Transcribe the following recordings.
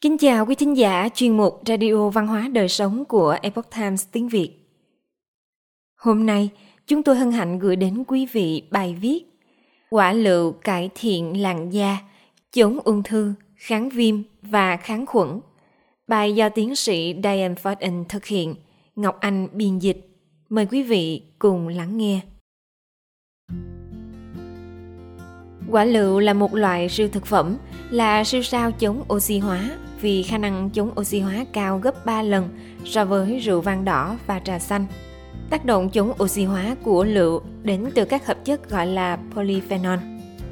Kính chào quý thính giả chuyên mục Radio Văn hóa Đời Sống của Epoch Times tiếng Việt. Hôm nay, chúng tôi hân hạnh gửi đến quý vị bài viết Quả lựu cải thiện làn da, chống ung thư, kháng viêm và kháng khuẩn. Bài do tiến sĩ Diane Fortin thực hiện, Ngọc Anh biên dịch. Mời quý vị cùng lắng nghe. Quả lựu là một loại siêu thực phẩm, là siêu sao chống oxy hóa vì khả năng chống oxy hóa cao gấp 3 lần so với rượu vang đỏ và trà xanh. Tác động chống oxy hóa của lựu đến từ các hợp chất gọi là polyphenol.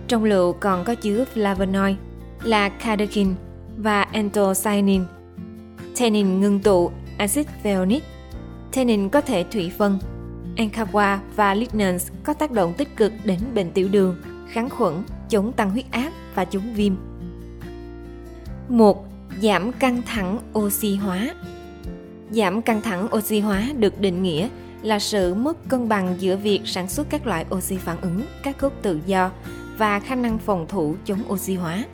Trong lựu còn có chứa flavonoid là catechin và anthocyanin. Tannin ngưng tụ axit phenolic. Tannin có thể thủy phân. Ankawa và lignans có tác động tích cực đến bệnh tiểu đường, kháng khuẩn, chống tăng huyết áp và chống viêm. 1 giảm căng thẳng oxy hóa. Giảm căng thẳng oxy hóa được định nghĩa là sự mất cân bằng giữa việc sản xuất các loại oxy phản ứng, các gốc tự do và khả năng phòng thủ chống oxy hóa.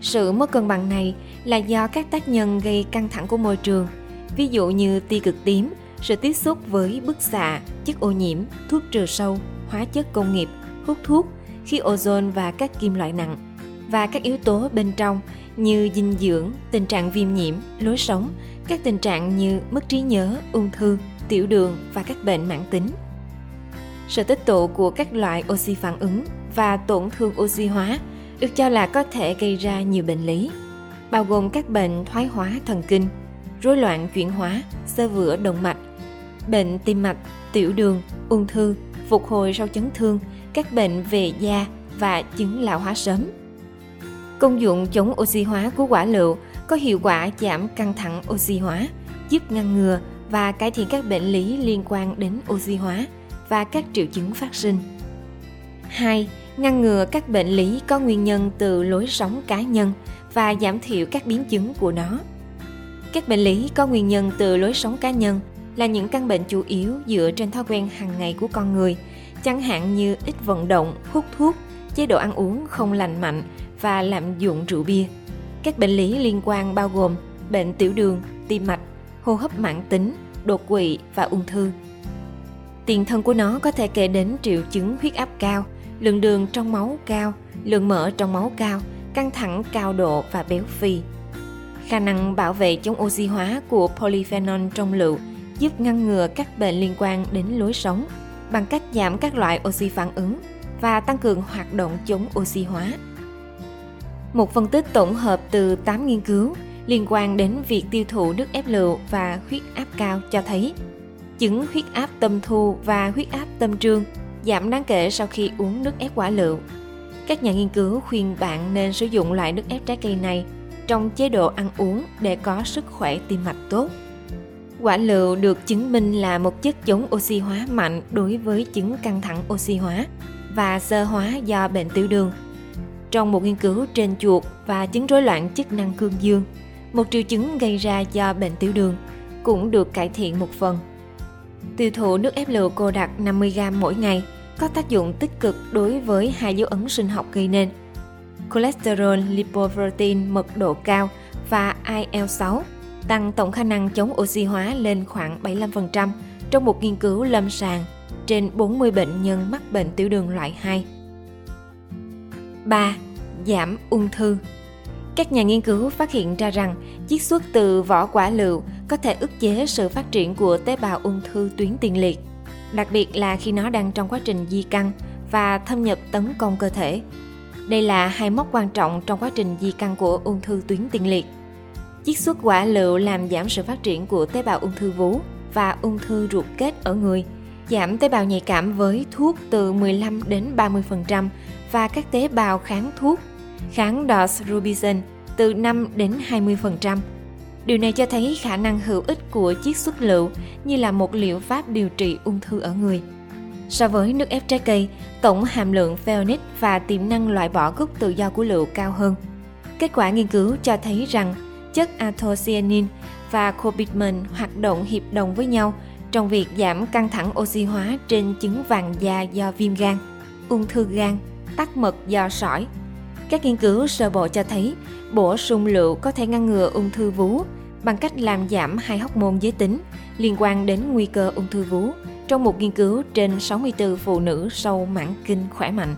Sự mất cân bằng này là do các tác nhân gây căng thẳng của môi trường, ví dụ như tia cực tím, sự tiếp xúc với bức xạ, chất ô nhiễm, thuốc trừ sâu, hóa chất công nghiệp, hút thuốc, khí ozone và các kim loại nặng và các yếu tố bên trong như dinh dưỡng, tình trạng viêm nhiễm, lối sống, các tình trạng như mất trí nhớ, ung thư, tiểu đường và các bệnh mãn tính. Sự tích tụ của các loại oxy phản ứng và tổn thương oxy hóa được cho là có thể gây ra nhiều bệnh lý, bao gồm các bệnh thoái hóa thần kinh, rối loạn chuyển hóa, xơ vữa động mạch, bệnh tim mạch, tiểu đường, ung thư, phục hồi sau chấn thương, các bệnh về da và chứng lão hóa sớm. Công dụng chống oxy hóa của quả lựu có hiệu quả giảm căng thẳng oxy hóa, giúp ngăn ngừa và cải thiện các bệnh lý liên quan đến oxy hóa và các triệu chứng phát sinh. 2. Ngăn ngừa các bệnh lý có nguyên nhân từ lối sống cá nhân và giảm thiểu các biến chứng của nó. Các bệnh lý có nguyên nhân từ lối sống cá nhân là những căn bệnh chủ yếu dựa trên thói quen hàng ngày của con người, chẳng hạn như ít vận động, hút thuốc, chế độ ăn uống không lành mạnh và lạm dụng rượu bia. Các bệnh lý liên quan bao gồm bệnh tiểu đường, tim mạch, hô hấp mãn tính, đột quỵ và ung thư. Tiền thân của nó có thể kể đến triệu chứng huyết áp cao, lượng đường trong máu cao, lượng mỡ trong máu cao, căng thẳng cao độ và béo phì. Khả năng bảo vệ chống oxy hóa của polyphenol trong lựu giúp ngăn ngừa các bệnh liên quan đến lối sống bằng cách giảm các loại oxy phản ứng và tăng cường hoạt động chống oxy hóa. Một phân tích tổng hợp từ 8 nghiên cứu liên quan đến việc tiêu thụ nước ép lựu và huyết áp cao cho thấy chứng huyết áp tâm thu và huyết áp tâm trương giảm đáng kể sau khi uống nước ép quả lựu. Các nhà nghiên cứu khuyên bạn nên sử dụng loại nước ép trái cây này trong chế độ ăn uống để có sức khỏe tim mạch tốt. Quả lựu được chứng minh là một chất chống oxy hóa mạnh đối với chứng căng thẳng oxy hóa và sơ hóa do bệnh tiểu đường trong một nghiên cứu trên chuột và chứng rối loạn chức năng cương dương, một triệu chứng gây ra do bệnh tiểu đường cũng được cải thiện một phần. Tiêu thụ nước ép lựu cô đặc 50g mỗi ngày có tác dụng tích cực đối với hai dấu ấn sinh học gây nên cholesterol lipoprotein mật độ cao và IL6 tăng tổng khả năng chống oxy hóa lên khoảng 75% trong một nghiên cứu lâm sàng trên 40 bệnh nhân mắc bệnh tiểu đường loại 2. 3. Giảm ung thư Các nhà nghiên cứu phát hiện ra rằng chiết xuất từ vỏ quả lựu có thể ức chế sự phát triển của tế bào ung thư tuyến tiền liệt, đặc biệt là khi nó đang trong quá trình di căn và thâm nhập tấn công cơ thể. Đây là hai mốc quan trọng trong quá trình di căn của ung thư tuyến tiền liệt. Chiết xuất quả lựu làm giảm sự phát triển của tế bào ung thư vú và ung thư ruột kết ở người, giảm tế bào nhạy cảm với thuốc từ 15 đến 30% và các tế bào kháng thuốc, kháng doxorubicin từ 5 đến 20%. Điều này cho thấy khả năng hữu ích của chiết xuất lựu như là một liệu pháp điều trị ung thư ở người. So với nước ép trái cây, tổng hàm lượng phenolic và tiềm năng loại bỏ gốc tự do của lựu cao hơn. Kết quả nghiên cứu cho thấy rằng chất anthocyanin và cobitman hoạt động hiệp đồng với nhau trong việc giảm căng thẳng oxy hóa trên chứng vàng da do viêm gan, ung thư gan tắc mật do sỏi. Các nghiên cứu sơ bộ cho thấy bổ sung lựu có thể ngăn ngừa ung thư vú bằng cách làm giảm hai hormone giới tính liên quan đến nguy cơ ung thư vú trong một nghiên cứu trên 64 phụ nữ sâu mãn kinh khỏe mạnh.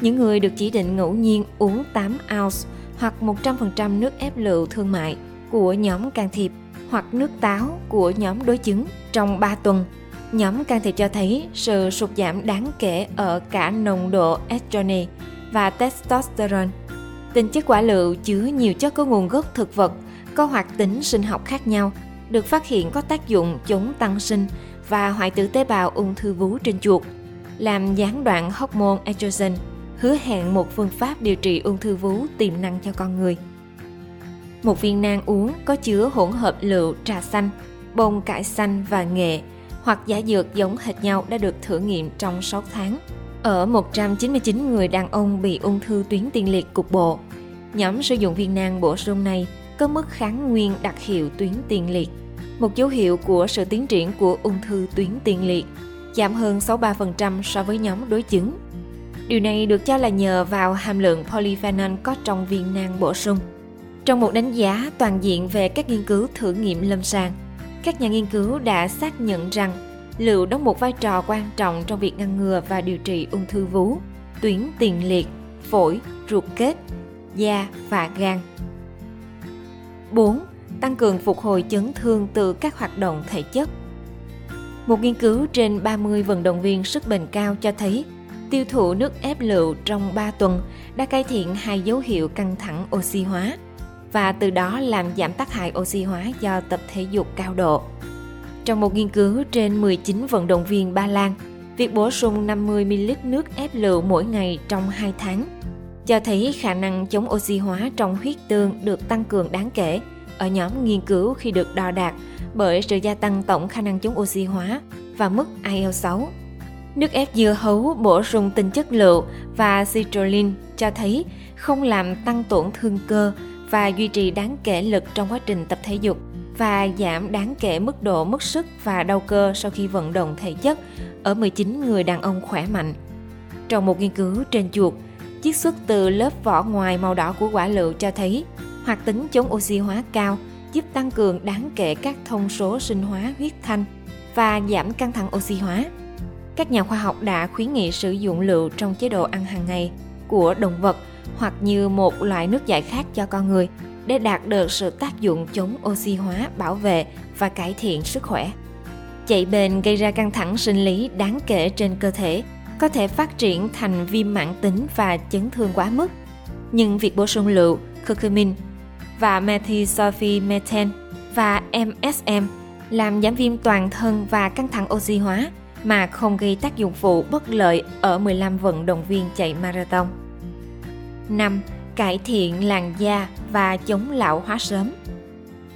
Những người được chỉ định ngẫu nhiên uống 8 ounce hoặc 100% nước ép lựu thương mại của nhóm can thiệp hoặc nước táo của nhóm đối chứng trong 3 tuần. Nhóm can thiệp cho thấy sự sụt giảm đáng kể ở cả nồng độ estrone và testosterone. Tinh chất quả lựu chứa nhiều chất có nguồn gốc thực vật, có hoạt tính sinh học khác nhau, được phát hiện có tác dụng chống tăng sinh và hoại tử tế bào ung thư vú trên chuột, làm gián đoạn hormone estrogen, hứa hẹn một phương pháp điều trị ung thư vú tiềm năng cho con người. Một viên nang uống có chứa hỗn hợp lựu, trà xanh, bông cải xanh và nghệ hoặc giả dược giống hệt nhau đã được thử nghiệm trong 6 tháng. Ở 199 người đàn ông bị ung thư tuyến tiền liệt cục bộ, nhóm sử dụng viên nang bổ sung này có mức kháng nguyên đặc hiệu tuyến tiền liệt, một dấu hiệu của sự tiến triển của ung thư tuyến tiền liệt, giảm hơn 63% so với nhóm đối chứng. Điều này được cho là nhờ vào hàm lượng polyphenol có trong viên nang bổ sung. Trong một đánh giá toàn diện về các nghiên cứu thử nghiệm lâm sàng, các nhà nghiên cứu đã xác nhận rằng lựu đóng một vai trò quan trọng trong việc ngăn ngừa và điều trị ung thư vú, tuyến tiền liệt, phổi, ruột kết, da và gan. 4. Tăng cường phục hồi chấn thương từ các hoạt động thể chất. Một nghiên cứu trên 30 vận động viên sức bền cao cho thấy tiêu thụ nước ép lựu trong 3 tuần đã cải thiện hai dấu hiệu căng thẳng oxy hóa và từ đó làm giảm tác hại oxy hóa do tập thể dục cao độ. Trong một nghiên cứu trên 19 vận động viên Ba Lan, việc bổ sung 50ml nước ép lựu mỗi ngày trong 2 tháng cho thấy khả năng chống oxy hóa trong huyết tương được tăng cường đáng kể ở nhóm nghiên cứu khi được đo đạt bởi sự gia tăng tổng khả năng chống oxy hóa và mức IL6. Nước ép dưa hấu bổ sung tinh chất lựu và citrulline cho thấy không làm tăng tổn thương cơ và duy trì đáng kể lực trong quá trình tập thể dục và giảm đáng kể mức độ mất sức và đau cơ sau khi vận động thể chất ở 19 người đàn ông khỏe mạnh. Trong một nghiên cứu trên chuột, chiết xuất từ lớp vỏ ngoài màu đỏ của quả lựu cho thấy hoạt tính chống oxy hóa cao giúp tăng cường đáng kể các thông số sinh hóa huyết thanh và giảm căng thẳng oxy hóa. Các nhà khoa học đã khuyến nghị sử dụng lựu trong chế độ ăn hàng ngày của động vật hoặc như một loại nước giải khác cho con người để đạt được sự tác dụng chống oxy hóa, bảo vệ và cải thiện sức khỏe. Chạy bền gây ra căng thẳng sinh lý đáng kể trên cơ thể, có thể phát triển thành viêm mãn tính và chấn thương quá mức. Nhưng việc bổ sung lựu, curcumin và methylsulfimethane và MSM làm giảm viêm toàn thân và căng thẳng oxy hóa mà không gây tác dụng phụ bất lợi ở 15 vận động viên chạy marathon. 5. Cải thiện làn da và chống lão hóa sớm.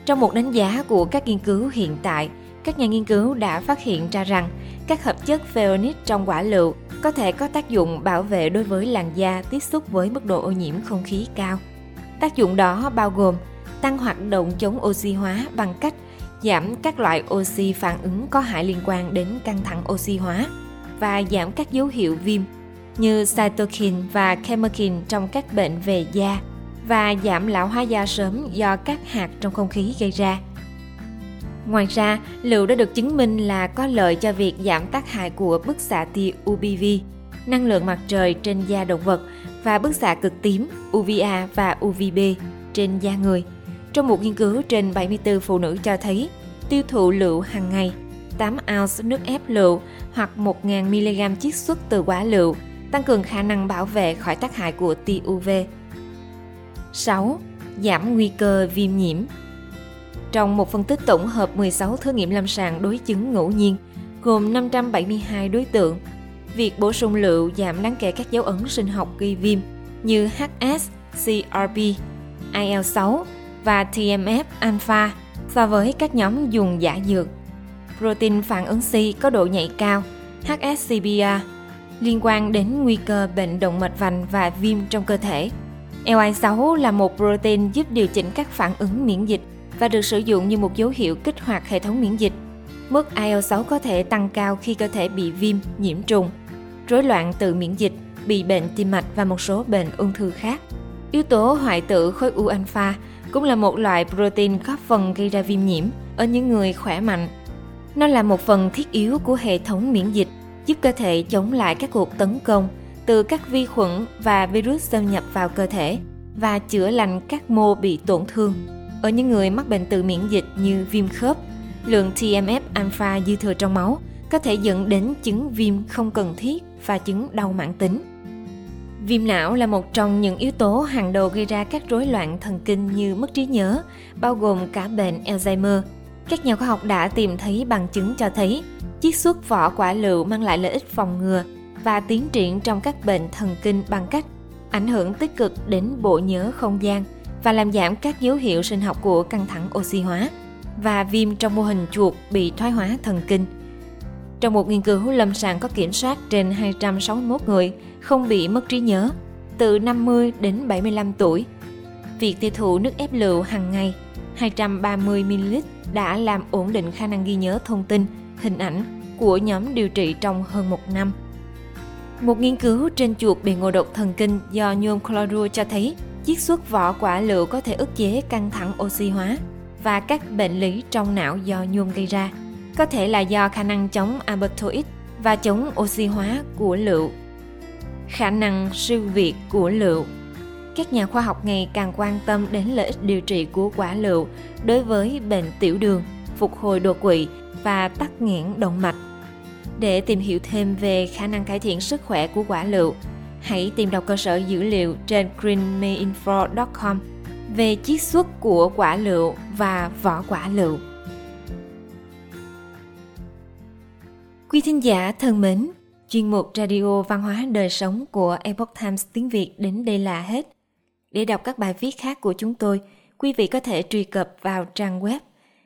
Trong một đánh giá của các nghiên cứu hiện tại, các nhà nghiên cứu đã phát hiện ra rằng các hợp chất phenolic trong quả lựu có thể có tác dụng bảo vệ đối với làn da tiếp xúc với mức độ ô nhiễm không khí cao. Tác dụng đó bao gồm tăng hoạt động chống oxy hóa bằng cách giảm các loại oxy phản ứng có hại liên quan đến căng thẳng oxy hóa và giảm các dấu hiệu viêm như cytokine và chemokine trong các bệnh về da và giảm lão hóa da sớm do các hạt trong không khí gây ra. Ngoài ra, lựu đã được chứng minh là có lợi cho việc giảm tác hại của bức xạ tia UVB, năng lượng mặt trời trên da động vật và bức xạ cực tím UVA và UVB trên da người. Trong một nghiên cứu trên 74 phụ nữ cho thấy, tiêu thụ lựu hàng ngày 8 ounce nước ép lựu hoặc 1.000 mg chiết xuất từ quả lựu tăng cường khả năng bảo vệ khỏi tác hại của tia UV. 6. Giảm nguy cơ viêm nhiễm Trong một phân tích tổng hợp 16 thử nghiệm lâm sàng đối chứng ngẫu nhiên, gồm 572 đối tượng, việc bổ sung lựu giảm đáng kể các dấu ấn sinh học gây viêm như HS, CRP, IL6 và TMF alpha so với các nhóm dùng giả dược. Protein phản ứng C có độ nhạy cao, HSCBA liên quan đến nguy cơ bệnh động mạch vành và viêm trong cơ thể. LI6 là một protein giúp điều chỉnh các phản ứng miễn dịch và được sử dụng như một dấu hiệu kích hoạt hệ thống miễn dịch. Mức IL6 có thể tăng cao khi cơ thể bị viêm, nhiễm trùng, rối loạn tự miễn dịch, bị bệnh tim mạch và một số bệnh ung thư khác. Yếu tố hoại tử khối u alpha cũng là một loại protein góp phần gây ra viêm nhiễm ở những người khỏe mạnh. Nó là một phần thiết yếu của hệ thống miễn dịch, giúp cơ thể chống lại các cuộc tấn công từ các vi khuẩn và virus xâm nhập vào cơ thể và chữa lành các mô bị tổn thương. Ở những người mắc bệnh tự miễn dịch như viêm khớp, lượng TMF alpha dư thừa trong máu có thể dẫn đến chứng viêm không cần thiết và chứng đau mãn tính. Viêm não là một trong những yếu tố hàng đầu gây ra các rối loạn thần kinh như mất trí nhớ, bao gồm cả bệnh Alzheimer. Các nhà khoa học đã tìm thấy bằng chứng cho thấy chiết xuất vỏ quả lựu mang lại lợi ích phòng ngừa và tiến triển trong các bệnh thần kinh bằng cách ảnh hưởng tích cực đến bộ nhớ không gian và làm giảm các dấu hiệu sinh học của căng thẳng oxy hóa và viêm trong mô hình chuột bị thoái hóa thần kinh. Trong một nghiên cứu lâm sàng có kiểm soát trên 261 người không bị mất trí nhớ, từ 50 đến 75 tuổi, việc tiêu thụ nước ép lựu hàng ngày 230ml đã làm ổn định khả năng ghi nhớ thông tin, hình ảnh của nhóm điều trị trong hơn một năm. Một nghiên cứu trên chuột bị ngộ độc thần kinh do nhôm chlorua cho thấy chiết xuất vỏ quả lựu có thể ức chế căng thẳng oxy hóa và các bệnh lý trong não do nhôm gây ra, có thể là do khả năng chống albertoid và chống oxy hóa của lựu. Khả năng siêu việt của lựu các nhà khoa học ngày càng quan tâm đến lợi ích điều trị của quả lựu đối với bệnh tiểu đường, phục hồi đột quỵ và tắc nghẽn động mạch. Để tìm hiểu thêm về khả năng cải thiện sức khỏe của quả lựu, hãy tìm đọc cơ sở dữ liệu trên greenmayinfo.com về chiết xuất của quả lựu và vỏ quả lựu. Quý thính giả thân mến, chuyên mục Radio Văn hóa Đời Sống của Epoch Times tiếng Việt đến đây là hết. Để đọc các bài viết khác của chúng tôi, quý vị có thể truy cập vào trang web